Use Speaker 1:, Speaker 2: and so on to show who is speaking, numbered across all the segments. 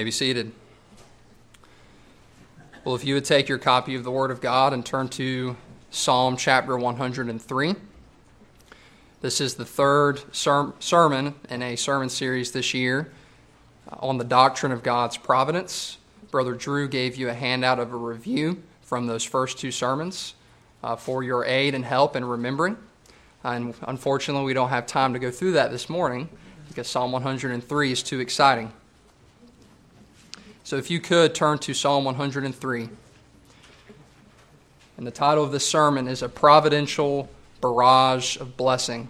Speaker 1: May be seated. Well, if you would take your copy of the Word of God and turn to Psalm chapter 103. This is the third ser- sermon in a sermon series this year on the doctrine of God's providence. Brother Drew gave you a handout of a review from those first two sermons uh, for your aid and help in remembering. And unfortunately, we don't have time to go through that this morning because Psalm 103 is too exciting. So if you could turn to Psalm 103. And the title of this sermon is A Providential Barrage of Blessing.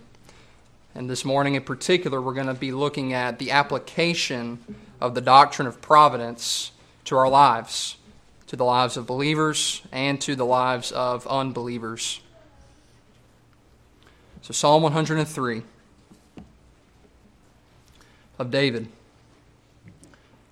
Speaker 1: And this morning in particular, we're going to be looking at the application of the doctrine of providence to our lives, to the lives of believers and to the lives of unbelievers. So, Psalm 103 of David.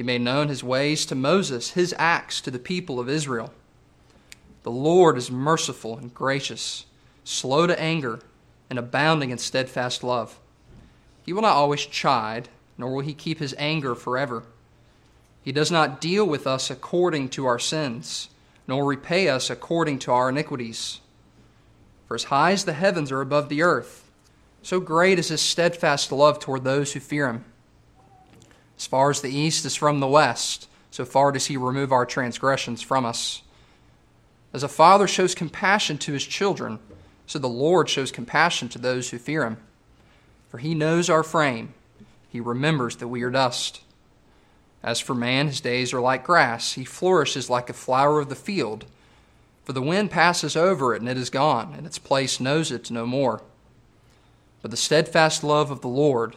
Speaker 1: He made known his ways to Moses, his acts to the people of Israel. The Lord is merciful and gracious, slow to anger, and abounding in steadfast love. He will not always chide, nor will he keep his anger forever. He does not deal with us according to our sins, nor repay us according to our iniquities. For as high as the heavens are above the earth, so great is his steadfast love toward those who fear him. As far as the east is from the west, so far does he remove our transgressions from us. As a father shows compassion to his children, so the Lord shows compassion to those who fear him. For he knows our frame, he remembers that we are dust. As for man, his days are like grass, he flourishes like a flower of the field. For the wind passes over it, and it is gone, and its place knows it no more. But the steadfast love of the Lord,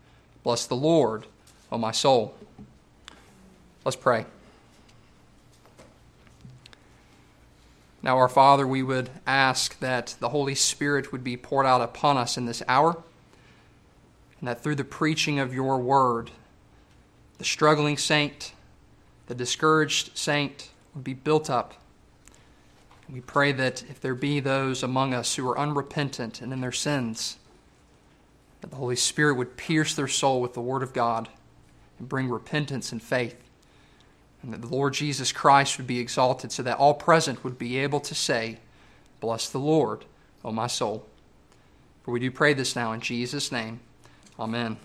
Speaker 1: Bless the Lord, O my soul. Let's pray. Now, our Father, we would ask that the Holy Spirit would be poured out upon us in this hour, and that through the preaching of your word, the struggling saint, the discouraged saint would be built up. We pray that if there be those among us who are unrepentant and in their sins, that the Holy Spirit would pierce their soul with the Word of God and bring repentance and faith. And that the Lord Jesus Christ would be exalted so that all present would be able to say, Bless the Lord, O my soul. For we do pray this now in Jesus' name. Amen.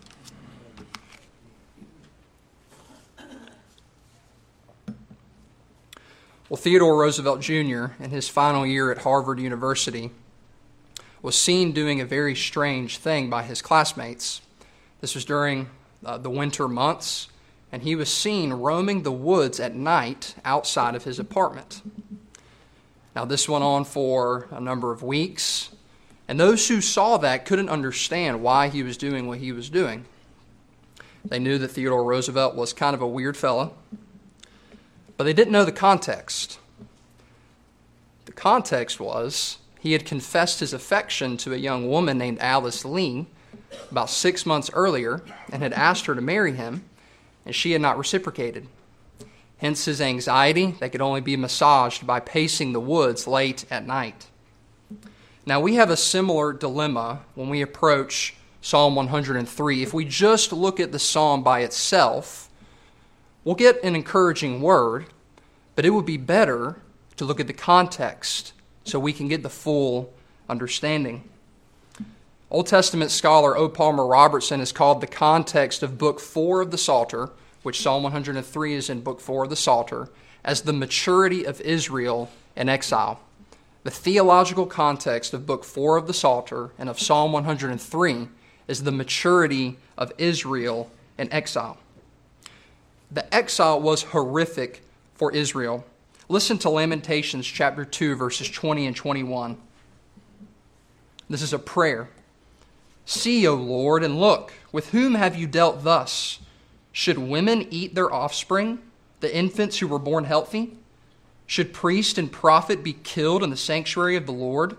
Speaker 1: Well, Theodore Roosevelt Jr., in his final year at Harvard University, was seen doing a very strange thing by his classmates. This was during uh, the winter months, and he was seen roaming the woods at night outside of his apartment. Now, this went on for a number of weeks, and those who saw that couldn't understand why he was doing what he was doing. They knew that Theodore Roosevelt was kind of a weird fellow, but they didn't know the context. The context was he had confessed his affection to a young woman named Alice Lee about six months earlier and had asked her to marry him, and she had not reciprocated. Hence his anxiety that could only be massaged by pacing the woods late at night. Now, we have a similar dilemma when we approach Psalm 103. If we just look at the psalm by itself, we'll get an encouraging word, but it would be better to look at the context so we can get the full understanding. Old Testament scholar O. Palmer Robertson has called the context of Book 4 of the Psalter, which Psalm 103 is in Book 4 of the Psalter, as the maturity of Israel in exile. The theological context of Book 4 of the Psalter and of Psalm 103 is the maturity of Israel in exile. The exile was horrific for Israel. Listen to Lamentations chapter 2, verses 20 and 21. This is a prayer. See, O Lord, and look, with whom have you dealt thus? Should women eat their offspring, the infants who were born healthy? Should priest and prophet be killed in the sanctuary of the Lord?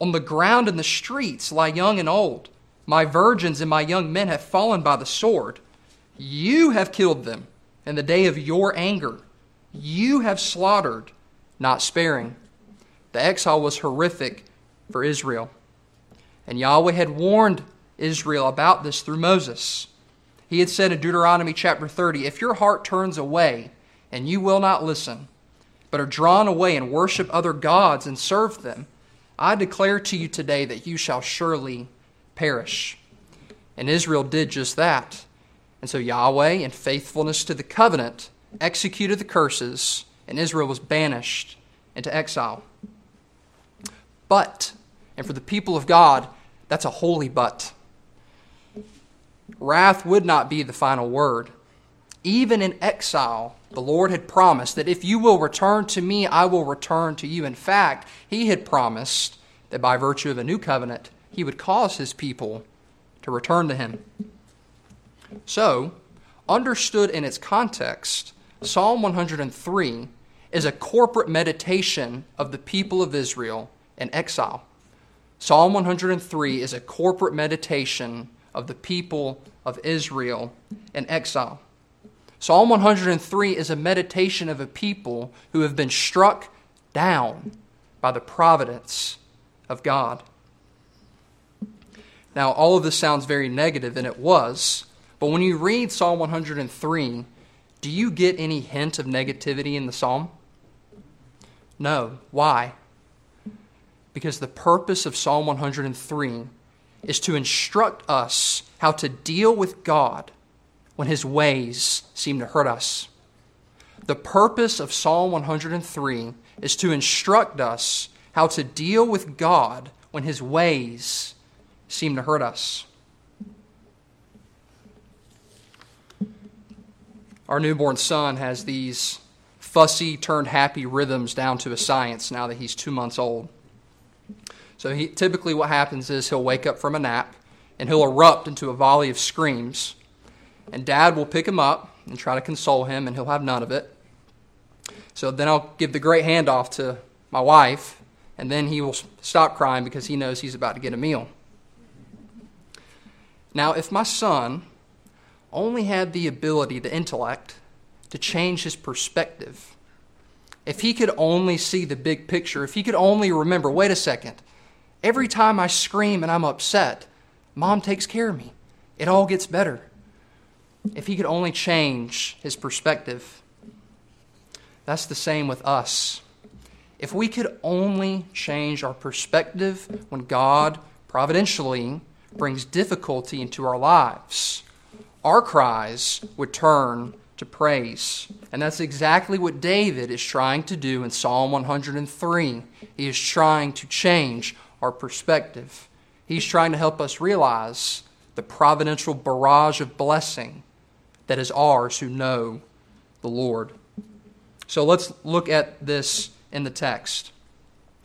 Speaker 1: On the ground in the streets lie young and old. My virgins and my young men have fallen by the sword. You have killed them in the day of your anger. You have slaughtered, not sparing. The exile was horrific for Israel. And Yahweh had warned Israel about this through Moses. He had said in Deuteronomy chapter 30 If your heart turns away and you will not listen, but are drawn away and worship other gods and serve them, I declare to you today that you shall surely perish. And Israel did just that. And so Yahweh, in faithfulness to the covenant, executed the curses, and Israel was banished into exile. But, and for the people of God, that's a holy but. Wrath would not be the final word. Even in exile, the Lord had promised that if you will return to me, I will return to you. In fact, He had promised that by virtue of a new covenant, He would cause His people to return to Him. So, understood in its context, Psalm 103 is a corporate meditation of the people of Israel in exile. Psalm 103 is a corporate meditation of the people of Israel in exile. Psalm 103 is a meditation of a people who have been struck down by the providence of God. Now, all of this sounds very negative, and it was, but when you read Psalm 103, do you get any hint of negativity in the psalm? No. Why? Because the purpose of Psalm 103 is to instruct us how to deal with God when his ways seem to hurt us. The purpose of Psalm 103 is to instruct us how to deal with God when his ways seem to hurt us. Our newborn son has these fussy turned happy rhythms down to a science now that he's two months old. So, he, typically, what happens is he'll wake up from a nap and he'll erupt into a volley of screams. And dad will pick him up and try to console him, and he'll have none of it. So then I'll give the great handoff to my wife, and then he will stop crying because he knows he's about to get a meal. Now, if my son only had the ability, the intellect, to change his perspective, if he could only see the big picture, if he could only remember, wait a second, every time I scream and I'm upset, mom takes care of me. It all gets better. If he could only change his perspective, that's the same with us. If we could only change our perspective when God providentially brings difficulty into our lives, our cries would turn to praise. And that's exactly what David is trying to do in Psalm 103. He is trying to change our perspective. He's trying to help us realize the providential barrage of blessing that is ours who know the Lord. So let's look at this in the text.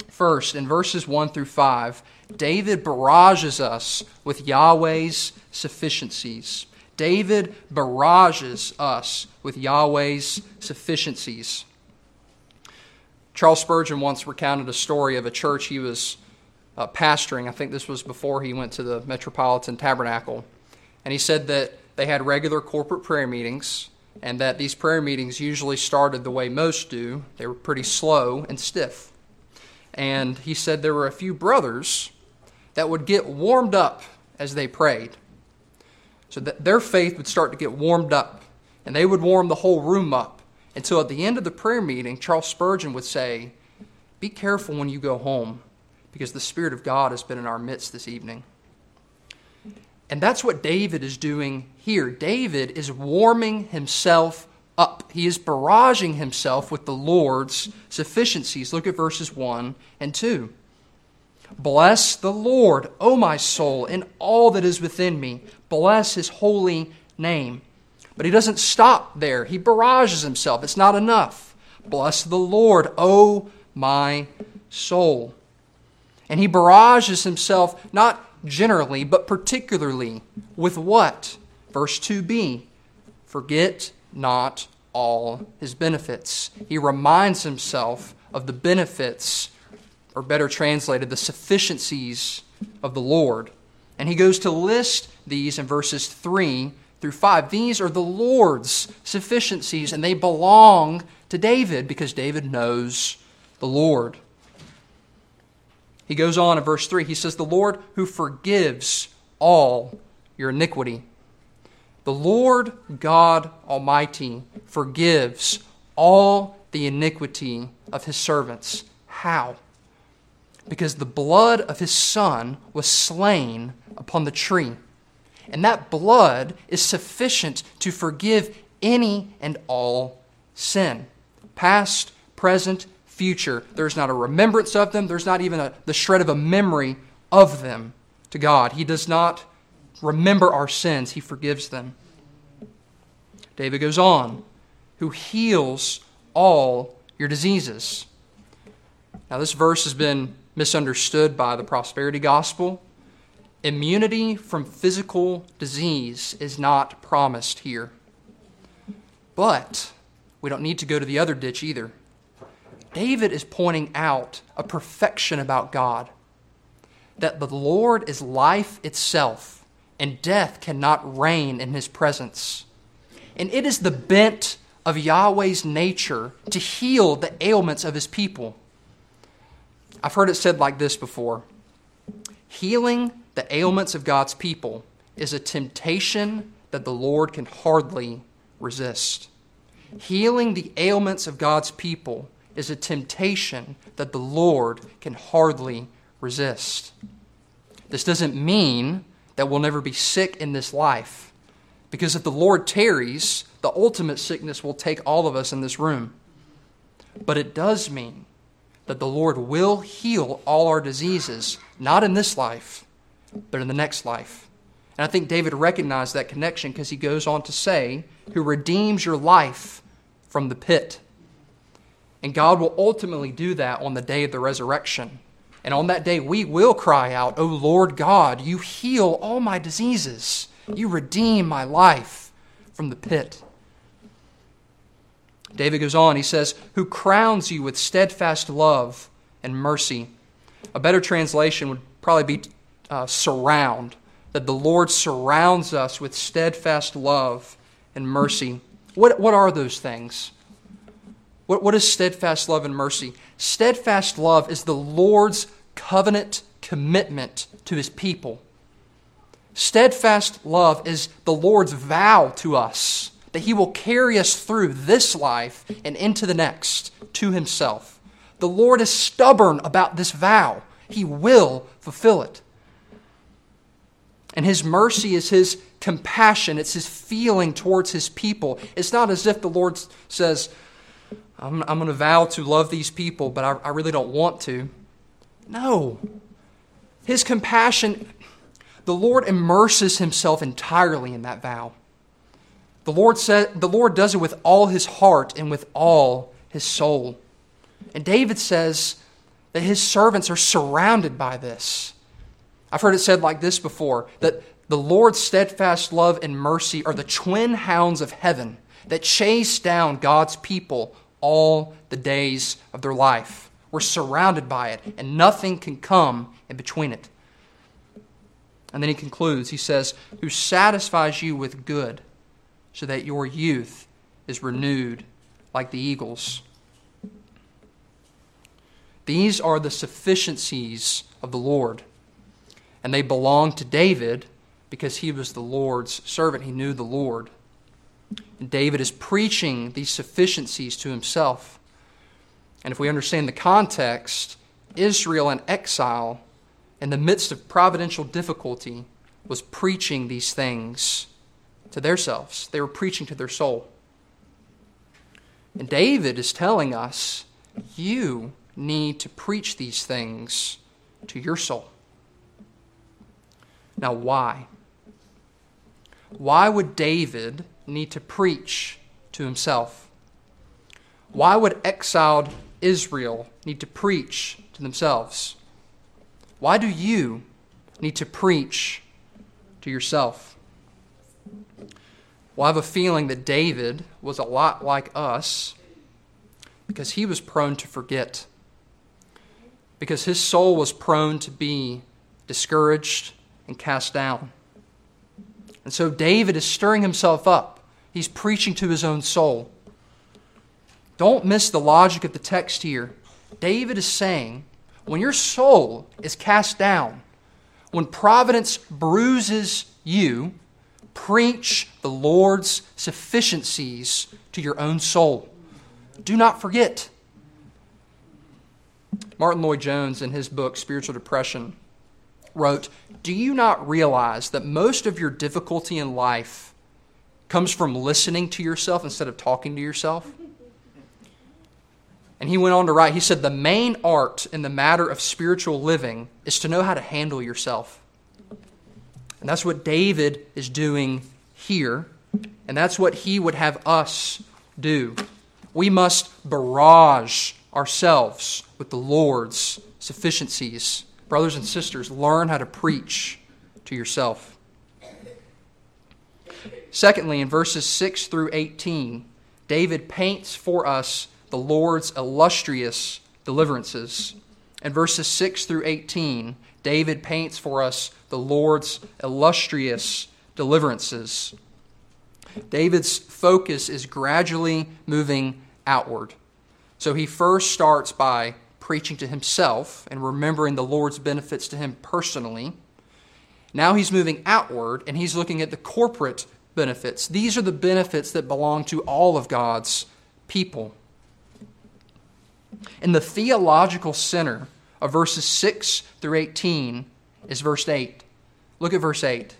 Speaker 1: First, in verses 1 through 5, David barrages us with Yahweh's sufficiencies. David barrages us with Yahweh's sufficiencies. Charles Spurgeon once recounted a story of a church he was uh, pastoring. I think this was before he went to the Metropolitan Tabernacle. And he said that they had regular corporate prayer meetings, and that these prayer meetings usually started the way most do. They were pretty slow and stiff. And he said there were a few brothers that would get warmed up as they prayed. So that their faith would start to get warmed up, and they would warm the whole room up until at the end of the prayer meeting, Charles Spurgeon would say, Be careful when you go home, because the Spirit of God has been in our midst this evening. And that's what David is doing here. David is warming himself up. He is barraging himself with the Lord's sufficiencies. Look at verses 1 and 2. Bless the Lord, O my soul, in all that is within me. Bless his holy name. But he doesn't stop there. He barrages himself. It's not enough. Bless the Lord, O my soul. And he barrages himself not generally, but particularly with what? Verse 2b Forget not all his benefits. He reminds himself of the benefits, or better translated, the sufficiencies of the Lord. And he goes to list these in verses 3 through 5. These are the Lord's sufficiencies, and they belong to David because David knows the Lord. He goes on in verse 3. He says, The Lord who forgives all your iniquity. The Lord God Almighty forgives all the iniquity of his servants. How? Because the blood of his Son was slain upon the tree. And that blood is sufficient to forgive any and all sin, past, present, future. There's not a remembrance of them, there's not even a, the shred of a memory of them to God. He does not remember our sins, He forgives them. David goes on, who heals all your diseases. Now, this verse has been misunderstood by the prosperity gospel. Immunity from physical disease is not promised here. But we don't need to go to the other ditch either. David is pointing out a perfection about God that the Lord is life itself, and death cannot reign in his presence. And it is the bent of Yahweh's nature to heal the ailments of his people. I've heard it said like this before Healing the ailments of God's people is a temptation that the Lord can hardly resist. Healing the ailments of God's people is a temptation that the Lord can hardly resist. This doesn't mean that we'll never be sick in this life, because if the Lord tarries, the ultimate sickness will take all of us in this room. But it does mean that the Lord will heal all our diseases, not in this life, but in the next life. And I think David recognized that connection because he goes on to say, Who redeems your life from the pit. And God will ultimately do that on the day of the resurrection. And on that day, we will cry out, O Lord God, you heal all my diseases. You redeem my life from the pit. David goes on, he says, Who crowns you with steadfast love and mercy. A better translation would probably be uh, surround, that the Lord surrounds us with steadfast love and mercy. What, what are those things? What, what is steadfast love and mercy? Steadfast love is the Lord's covenant commitment to his people. Steadfast love is the Lord's vow to us that he will carry us through this life and into the next to himself. The Lord is stubborn about this vow, he will fulfill it. And his mercy is his compassion, it's his feeling towards his people. It's not as if the Lord says, I'm, I'm going to vow to love these people, but I, I really don't want to. No. His compassion, the Lord immerses himself entirely in that vow. The Lord, said, the Lord does it with all his heart and with all his soul. And David says that his servants are surrounded by this. I've heard it said like this before that the Lord's steadfast love and mercy are the twin hounds of heaven that chase down God's people all the days of their life. We're surrounded by it, and nothing can come in between it. And then he concludes he says, Who satisfies you with good, so that your youth is renewed like the eagles. These are the sufficiencies of the Lord. And they belong to David because he was the Lord's servant. He knew the Lord. And David is preaching these sufficiencies to himself. And if we understand the context, Israel in exile, in the midst of providential difficulty, was preaching these things to themselves, they were preaching to their soul. And David is telling us you need to preach these things to your soul. Now, why? Why would David need to preach to himself? Why would exiled Israel need to preach to themselves? Why do you need to preach to yourself? Well, I have a feeling that David was a lot like us because he was prone to forget, because his soul was prone to be discouraged and cast down. And so David is stirring himself up. He's preaching to his own soul. Don't miss the logic of the text here. David is saying, when your soul is cast down, when providence bruises you, preach the Lord's sufficiencies to your own soul. Do not forget. Martyn Lloyd-Jones, in his book Spiritual Depression, wrote Do you not realize that most of your difficulty in life comes from listening to yourself instead of talking to yourself? And he went on to write, he said, The main art in the matter of spiritual living is to know how to handle yourself. And that's what David is doing here. And that's what he would have us do. We must barrage ourselves with the Lord's sufficiencies. Brothers and sisters, learn how to preach to yourself. Secondly, in verses 6 through 18, David paints for us the Lord's illustrious deliverances. In verses 6 through 18, David paints for us the Lord's illustrious deliverances. David's focus is gradually moving outward. So he first starts by preaching to himself and remembering the Lord's benefits to him personally. Now he's moving outward and he's looking at the corporate benefits. These are the benefits that belong to all of God's people. And the theological center of verses 6 through 18 is verse 8. Look at verse 8.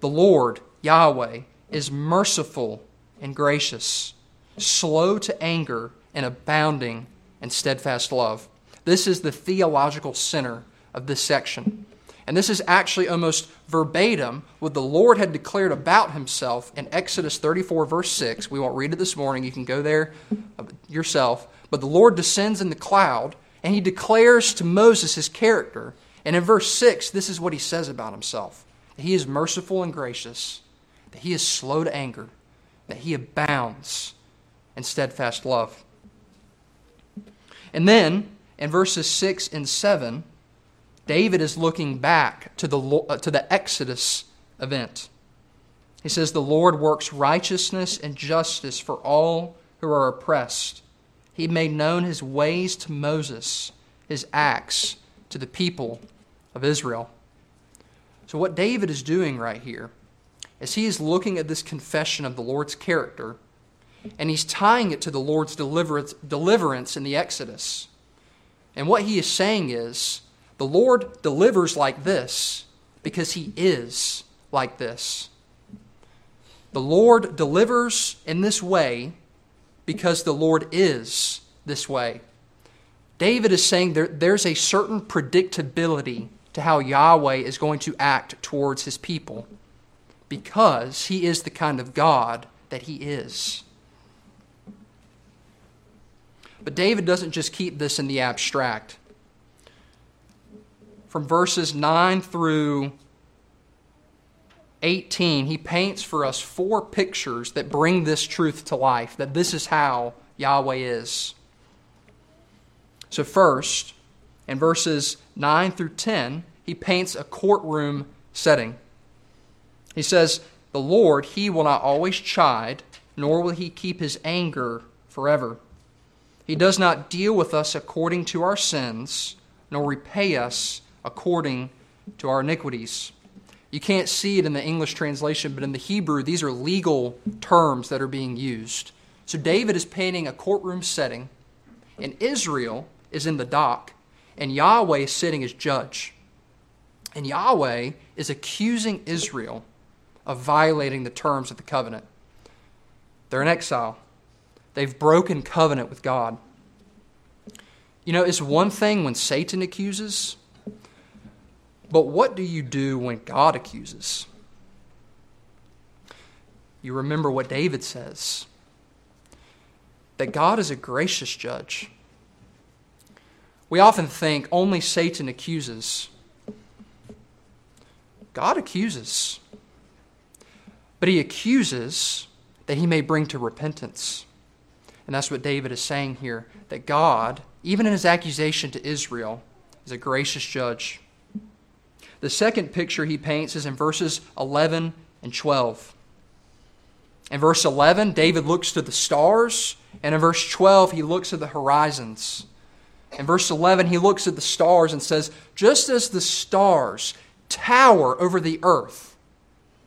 Speaker 1: The Lord, Yahweh, is merciful and gracious, slow to anger, and abounding in steadfast love. This is the theological center of this section. And this is actually almost verbatim what the Lord had declared about himself in Exodus 34, verse 6. We won't read it this morning. You can go there yourself. But the Lord descends in the cloud and he declares to Moses his character. And in verse 6, this is what he says about himself that he is merciful and gracious, that he is slow to anger, that he abounds in steadfast love. And then in verses 6 and 7, David is looking back to the, uh, to the Exodus event. He says, The Lord works righteousness and justice for all who are oppressed. He made known his ways to Moses, his acts to the people of Israel. So, what David is doing right here is he is looking at this confession of the Lord's character and he's tying it to the Lord's deliverance, deliverance in the Exodus. And what he is saying is the Lord delivers like this because he is like this. The Lord delivers in this way because the Lord is this way. David is saying there, there's a certain predictability to how Yahweh is going to act towards his people because he is the kind of God that he is. But David doesn't just keep this in the abstract. From verses 9 through 18, he paints for us four pictures that bring this truth to life that this is how Yahweh is. So, first, in verses 9 through 10, he paints a courtroom setting. He says, The Lord, he will not always chide, nor will he keep his anger forever. He does not deal with us according to our sins, nor repay us according to our iniquities. You can't see it in the English translation, but in the Hebrew, these are legal terms that are being used. So David is painting a courtroom setting, and Israel is in the dock, and Yahweh is sitting as judge. And Yahweh is accusing Israel of violating the terms of the covenant. They're in exile, they've broken covenant with God. You know, it's one thing when Satan accuses, but what do you do when God accuses? You remember what David says that God is a gracious judge. We often think only Satan accuses. God accuses. But he accuses that he may bring to repentance. And that's what David is saying here that God, even in his accusation to Israel, is a gracious judge. The second picture he paints is in verses 11 and 12. In verse 11, David looks to the stars, and in verse 12, he looks at the horizons. In verse 11, he looks at the stars and says, Just as the stars tower over the earth,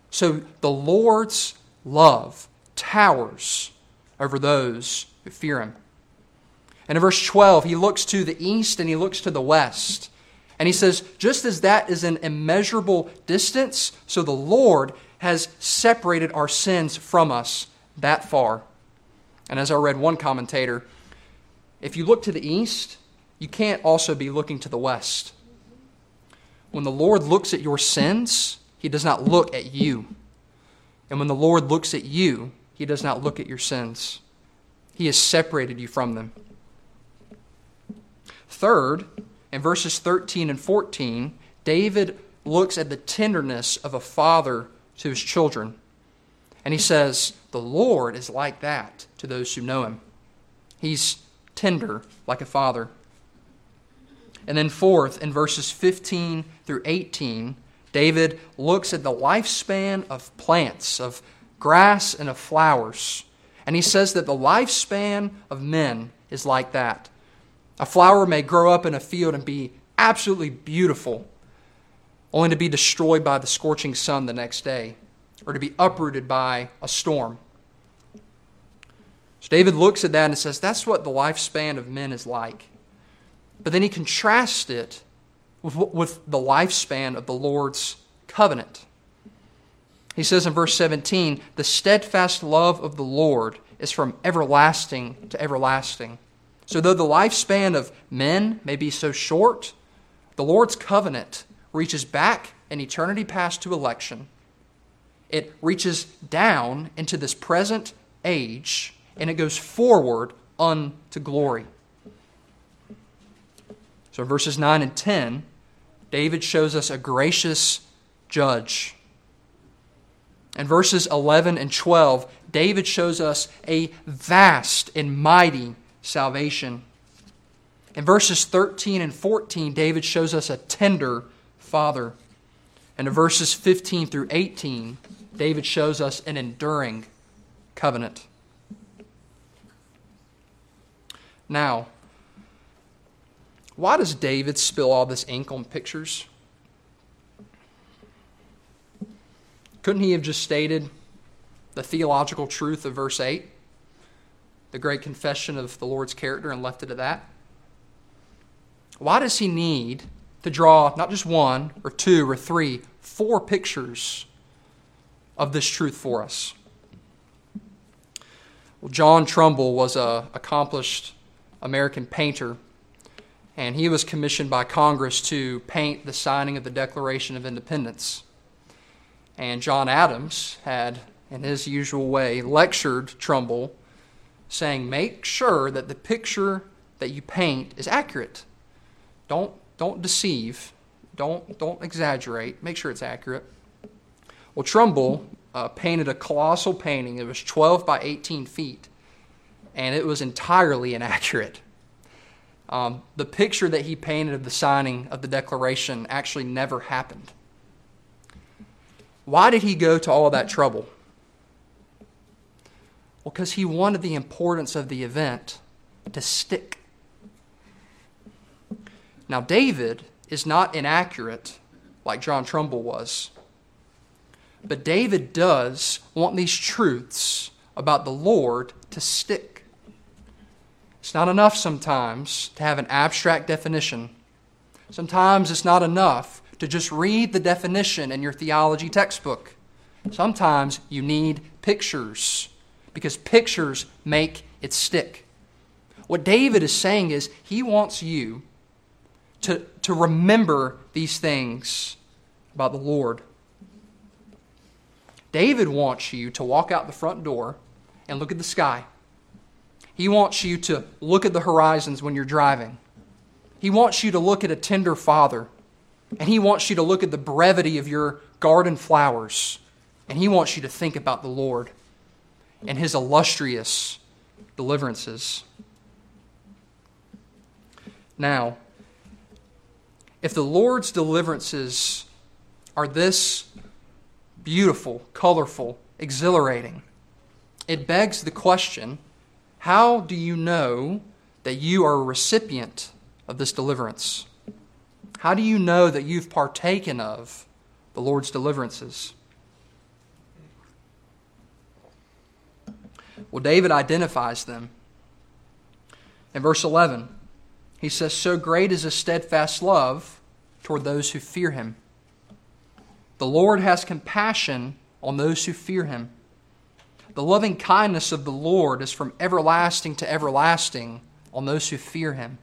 Speaker 1: so the Lord's love towers over those who fear him. And in verse 12, he looks to the east and he looks to the west. And he says, just as that is an immeasurable distance, so the Lord has separated our sins from us that far. And as I read one commentator, if you look to the east, you can't also be looking to the west. When the Lord looks at your sins, he does not look at you. And when the Lord looks at you, he does not look at your sins. He has separated you from them. Third, in verses 13 and 14, David looks at the tenderness of a father to his children. And he says, The Lord is like that to those who know him. He's tender like a father. And then, fourth, in verses 15 through 18, David looks at the lifespan of plants, of grass, and of flowers. And he says that the lifespan of men is like that. A flower may grow up in a field and be absolutely beautiful, only to be destroyed by the scorching sun the next day, or to be uprooted by a storm. So David looks at that and says, That's what the lifespan of men is like. But then he contrasts it with, with the lifespan of the Lord's covenant. He says in verse 17, The steadfast love of the Lord is from everlasting to everlasting. So, though the lifespan of men may be so short, the Lord's covenant reaches back an eternity past to election. It reaches down into this present age, and it goes forward unto glory. So, in verses 9 and 10, David shows us a gracious judge. In verses 11 and 12, David shows us a vast and mighty salvation. In verses 13 and 14, David shows us a tender father. And in verses 15 through 18, David shows us an enduring covenant. Now, why does David spill all this ink on pictures? Couldn't he have just stated the theological truth of verse 8, the great confession of the Lord's character, and left it at that? Why does he need to draw not just one or two or three, four pictures of this truth for us? Well, John Trumbull was an accomplished American painter and he was commissioned by Congress to paint the signing of the Declaration of Independence. And John Adams had, in his usual way, lectured Trumbull, saying, Make sure that the picture that you paint is accurate. Don't, don't deceive. Don't, don't exaggerate. Make sure it's accurate. Well, Trumbull uh, painted a colossal painting. It was 12 by 18 feet, and it was entirely inaccurate. Um, the picture that he painted of the signing of the Declaration actually never happened. Why did he go to all that trouble? Well, because he wanted the importance of the event to stick. Now, David is not inaccurate like John Trumbull was. But David does want these truths about the Lord to stick. It's not enough sometimes to have an abstract definition. Sometimes it's not enough to just read the definition in your theology textbook. Sometimes you need pictures because pictures make it stick. What David is saying is he wants you to, to remember these things about the Lord. David wants you to walk out the front door and look at the sky. He wants you to look at the horizons when you're driving. He wants you to look at a tender father. And he wants you to look at the brevity of your garden flowers. And he wants you to think about the Lord and his illustrious deliverances. Now, if the Lord's deliverances are this beautiful, colorful, exhilarating, it begs the question how do you know that you are a recipient of this deliverance? How do you know that you've partaken of the Lord's deliverances? Well, David identifies them. In verse 11, he says, So great is his steadfast love toward those who fear him. The Lord has compassion on those who fear him. The loving kindness of the Lord is from everlasting to everlasting on those who fear him,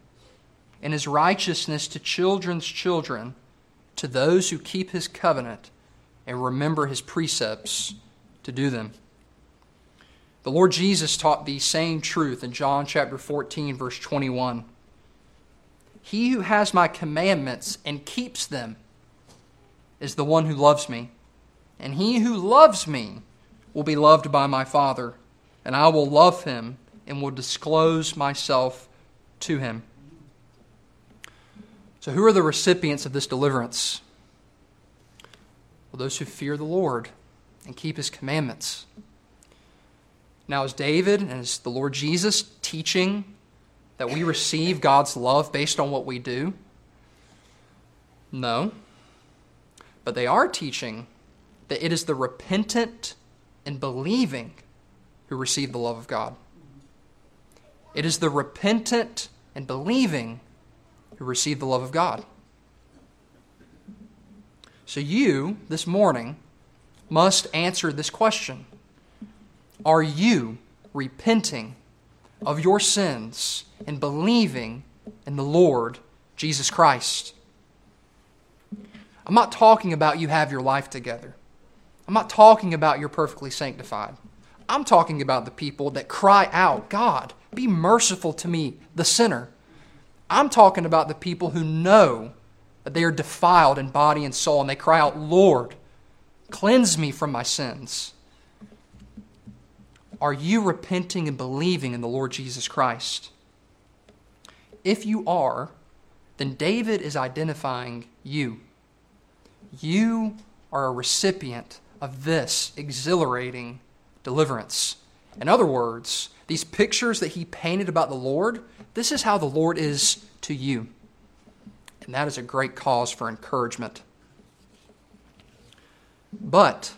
Speaker 1: and his righteousness to children's children, to those who keep his covenant and remember his precepts to do them. The Lord Jesus taught the same truth in John chapter 14, verse 21. He who has my commandments and keeps them is the one who loves me. And he who loves me will be loved by my Father, and I will love him and will disclose myself to him. So, who are the recipients of this deliverance? Well, those who fear the Lord and keep his commandments. Now, is David and is the Lord Jesus teaching that we receive God's love based on what we do? No. But they are teaching that it is the repentant and believing who receive the love of God. It is the repentant and believing who receive the love of God. So you, this morning, must answer this question are you repenting of your sins and believing in the Lord Jesus Christ? I'm not talking about you have your life together. I'm not talking about you're perfectly sanctified. I'm talking about the people that cry out, God, be merciful to me, the sinner. I'm talking about the people who know that they are defiled in body and soul, and they cry out, Lord, cleanse me from my sins. Are you repenting and believing in the Lord Jesus Christ? If you are, then David is identifying you. You are a recipient of this exhilarating deliverance. In other words, these pictures that he painted about the Lord, this is how the Lord is to you. And that is a great cause for encouragement. But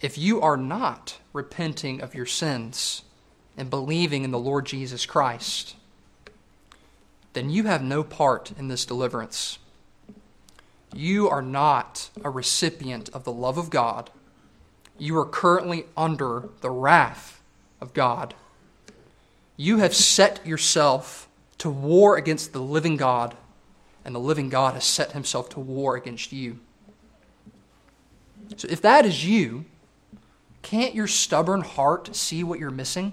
Speaker 1: if you are not repenting of your sins and believing in the Lord Jesus Christ, then you have no part in this deliverance. You are not a recipient of the love of God. You are currently under the wrath of God. You have set yourself to war against the living God, and the living God has set himself to war against you. So if that is you, can't your stubborn heart see what you're missing?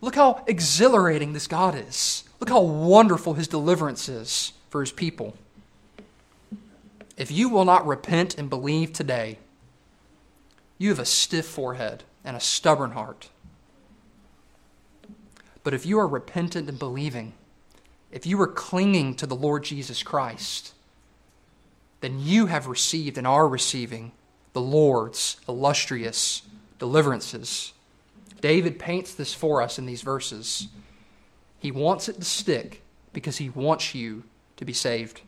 Speaker 1: Look how exhilarating this God is. Look how wonderful his deliverance is for his people. If you will not repent and believe today, you have a stiff forehead and a stubborn heart. But if you are repentant and believing, if you are clinging to the Lord Jesus Christ, then you have received and are receiving the Lord's illustrious deliverances. David paints this for us in these verses. He wants it to stick because he wants you to be saved.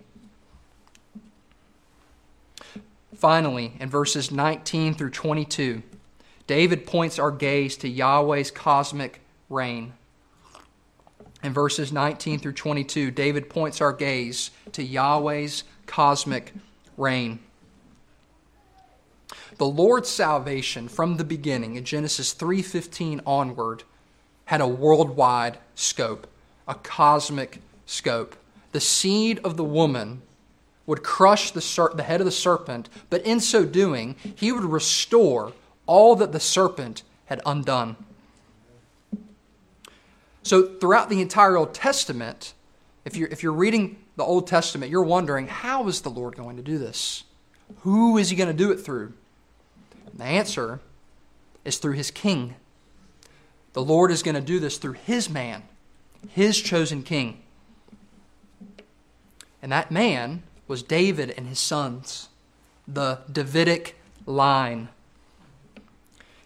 Speaker 1: Finally, in verses 19 through 22, David points our gaze to Yahweh's cosmic reign. In verses 19 through 22, David points our gaze to Yahweh's cosmic reign. The Lord's salvation from the beginning in Genesis 3:15 onward had a worldwide scope, a cosmic scope. The seed of the woman would crush the, ser- the head of the serpent, but in so doing, he would restore all that the serpent had undone. So, throughout the entire Old Testament, if you're, if you're reading the Old Testament, you're wondering, how is the Lord going to do this? Who is he going to do it through? The answer is through his king. The Lord is going to do this through his man, his chosen king. And that man was David and his sons, the Davidic line.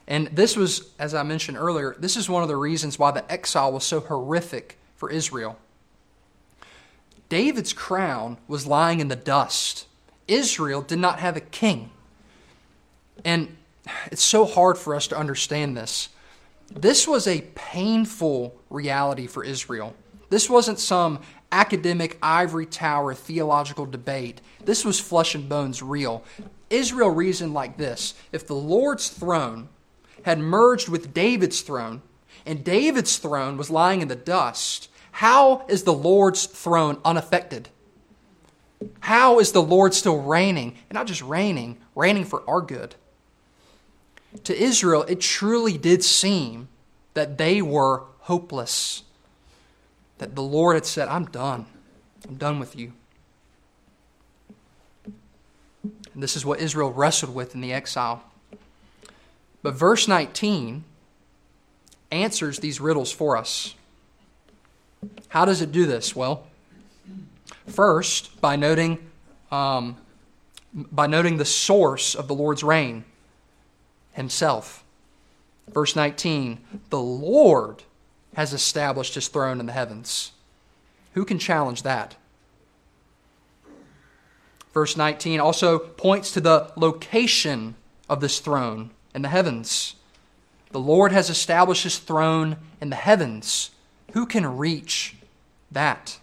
Speaker 1: And this was, as I mentioned earlier, this is one of the reasons why the exile was so horrific for Israel. David's crown was lying in the dust. Israel did not have a king. And it's so hard for us to understand this. This was a painful reality for Israel. This wasn't some academic ivory tower theological debate. This was flesh and bones real. Israel reasoned like this if the Lord's throne had merged with David's throne, and David's throne was lying in the dust, how is the Lord's throne unaffected? How is the Lord still reigning? And not just reigning, reigning for our good. To Israel, it truly did seem that they were hopeless that the Lord had said, I'm done. I'm done with you. And this is what Israel wrestled with in the exile. But verse 19 answers these riddles for us. How does it do this? Well, first, by noting, um, by noting the source of the Lord's reign himself. Verse 19 The Lord has established his throne in the heavens. Who can challenge that? Verse 19 also points to the location of this throne in the heavens. The Lord has established his throne in the heavens. Who can reach that?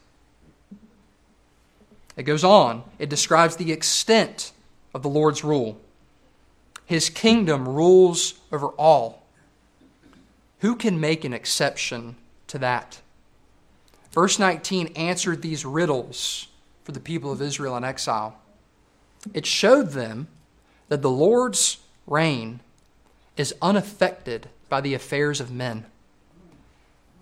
Speaker 1: It goes on, it describes the extent of the Lord's rule. His kingdom rules over all. Who can make an exception to that? Verse 19 answered these riddles for the people of Israel in exile. It showed them that the Lord's reign is unaffected by the affairs of men.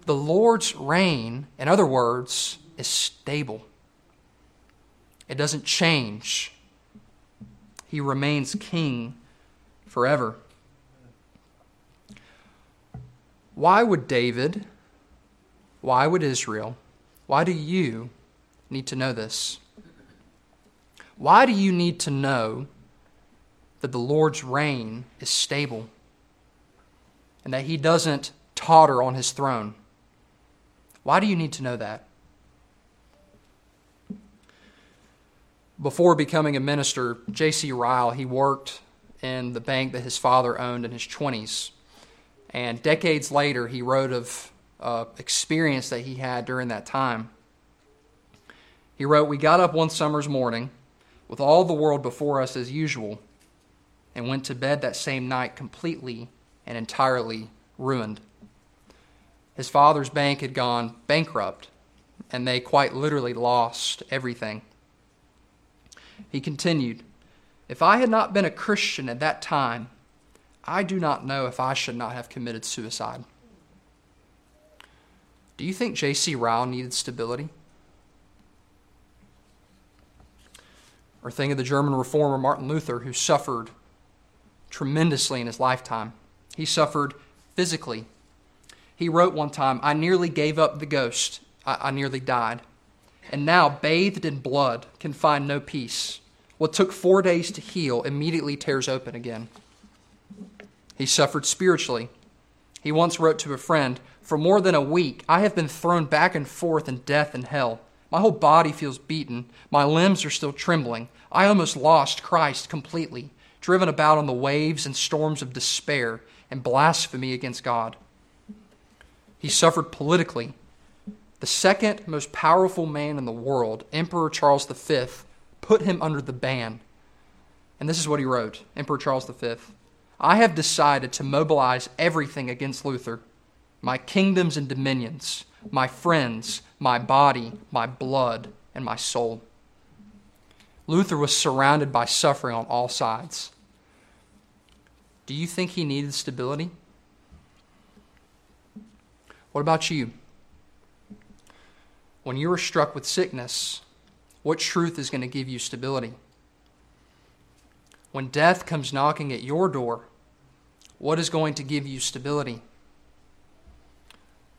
Speaker 1: The Lord's reign, in other words, is stable. It doesn't change. He remains king forever. Why would David, why would Israel, why do you need to know this? Why do you need to know that the Lord's reign is stable and that he doesn't totter on his throne? Why do you need to know that? Before becoming a minister, J.C. Ryle, he worked in the bank that his father owned in his 20s. And decades later, he wrote of uh, experience that he had during that time. He wrote, We got up one summer's morning with all the world before us as usual and went to bed that same night completely and entirely ruined. His father's bank had gone bankrupt, and they quite literally lost everything. He continued, If I had not been a Christian at that time, I do not know if I should not have committed suicide. Do you think J.C. Ryle needed stability? Or think of the German reformer Martin Luther, who suffered tremendously in his lifetime. He suffered physically. He wrote one time, I nearly gave up the ghost. I, I nearly died. And now, bathed in blood, can find no peace. What took four days to heal immediately tears open again. He suffered spiritually. He once wrote to a friend, For more than a week, I have been thrown back and forth in death and hell. My whole body feels beaten. My limbs are still trembling. I almost lost Christ completely, driven about on the waves and storms of despair and blasphemy against God. He suffered politically. the second most powerful man in the world, Emperor Charles V, put him under the ban. And this is what he wrote Emperor Charles V I have decided to mobilize everything against Luther my kingdoms and dominions, my friends, my body, my blood, and my soul. Luther was surrounded by suffering on all sides. Do you think he needed stability? What about you? When you are struck with sickness, what truth is going to give you stability? When death comes knocking at your door, what is going to give you stability?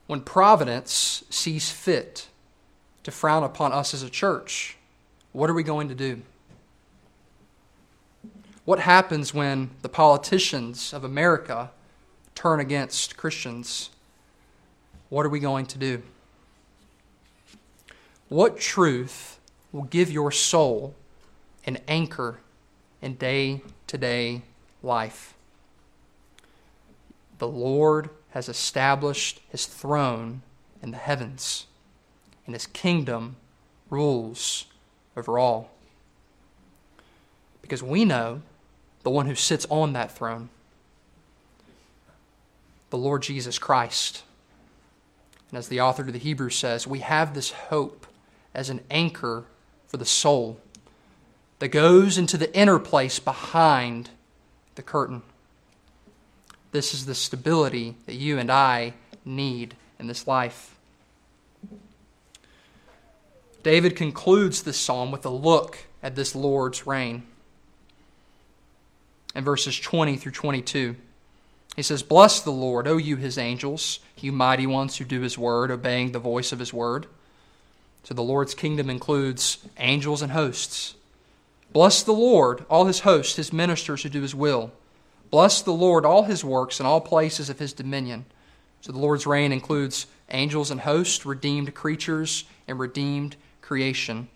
Speaker 1: When providence sees fit to frown upon us as a church, what are we going to do? What happens when the politicians of America turn against Christians? What are we going to do? What truth will give your soul an anchor in day to day life? The Lord has established his throne in the heavens, and his kingdom rules over all. Because we know the one who sits on that throne, the Lord Jesus Christ. And as the author to the Hebrews says, we have this hope as an anchor for the soul that goes into the inner place behind the curtain. This is the stability that you and I need in this life. David concludes this psalm with a look at this Lord's reign. In verses 20 through 22, he says, Bless the Lord, O you his angels, you mighty ones who do his word, obeying the voice of his word. So the Lord's kingdom includes angels and hosts. Bless the Lord, all his hosts, his ministers who do his will. Bless the Lord, all his works, and all places of his dominion. So the Lord's reign includes angels and hosts, redeemed creatures, and redeemed creation.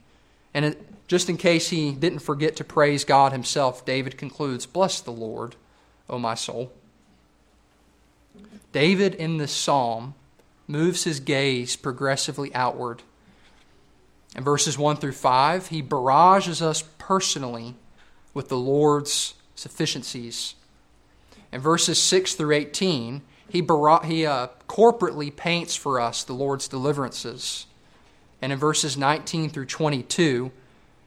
Speaker 1: And it, just in case he didn't forget to praise God himself, David concludes Bless the Lord, O my soul. David in this psalm moves his gaze progressively outward. In verses 1 through 5, he barrages us personally with the Lord's sufficiencies. In verses 6 through 18, he, bar- he uh, corporately paints for us the Lord's deliverances. And in verses 19 through 22,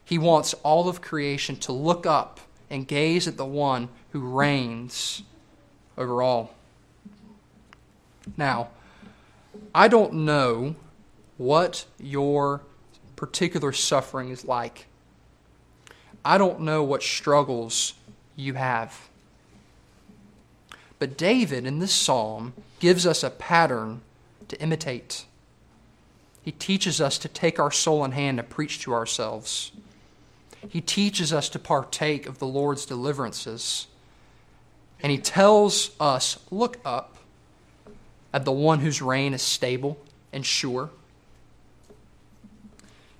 Speaker 1: he wants all of creation to look up and gaze at the one who reigns over all. Now, I don't know what your particular suffering is like. I don't know what struggles you have. But David in this psalm gives us a pattern to imitate. He teaches us to take our soul in hand and preach to ourselves. He teaches us to partake of the Lord's deliverances. And he tells us look up at the one whose reign is stable and sure.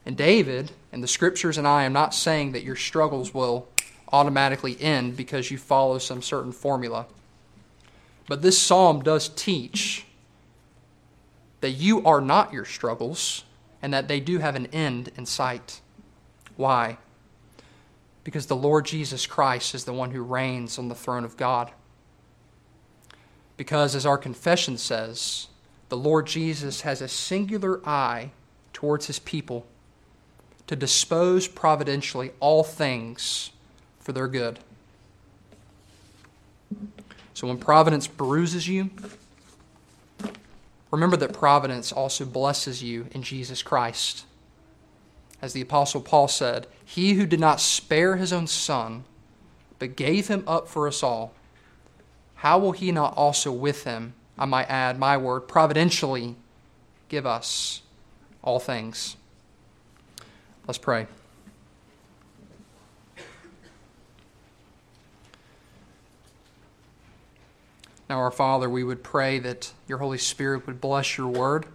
Speaker 1: And David and the scriptures and I am not saying that your struggles will automatically end because you follow some certain formula. But this psalm does teach that you are not your struggles and that they do have an end in sight. Why? Because the Lord Jesus Christ is the one who reigns on the throne of God. Because, as our confession says, the Lord Jesus has a singular eye towards his people to dispose providentially all things for their good. So when providence bruises you, remember that providence also blesses you in Jesus Christ. As the Apostle Paul said, He who did not spare his own Son, but gave him up for us all how will he not also with him, I might add my word, providentially give us all things? Let's pray. Now, our Father, we would pray that your Holy Spirit would bless your word,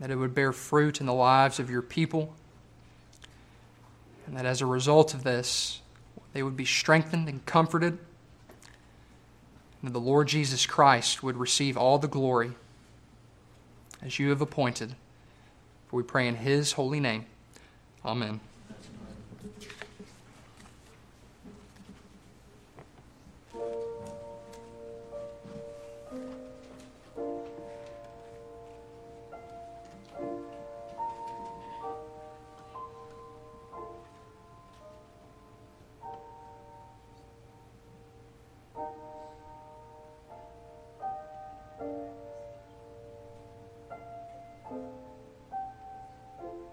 Speaker 1: that it would bear fruit in the lives of your people, and that as a result of this, they would be strengthened and comforted and that the Lord Jesus Christ would receive all the glory, as you have appointed. For we pray in his holy name. Amen.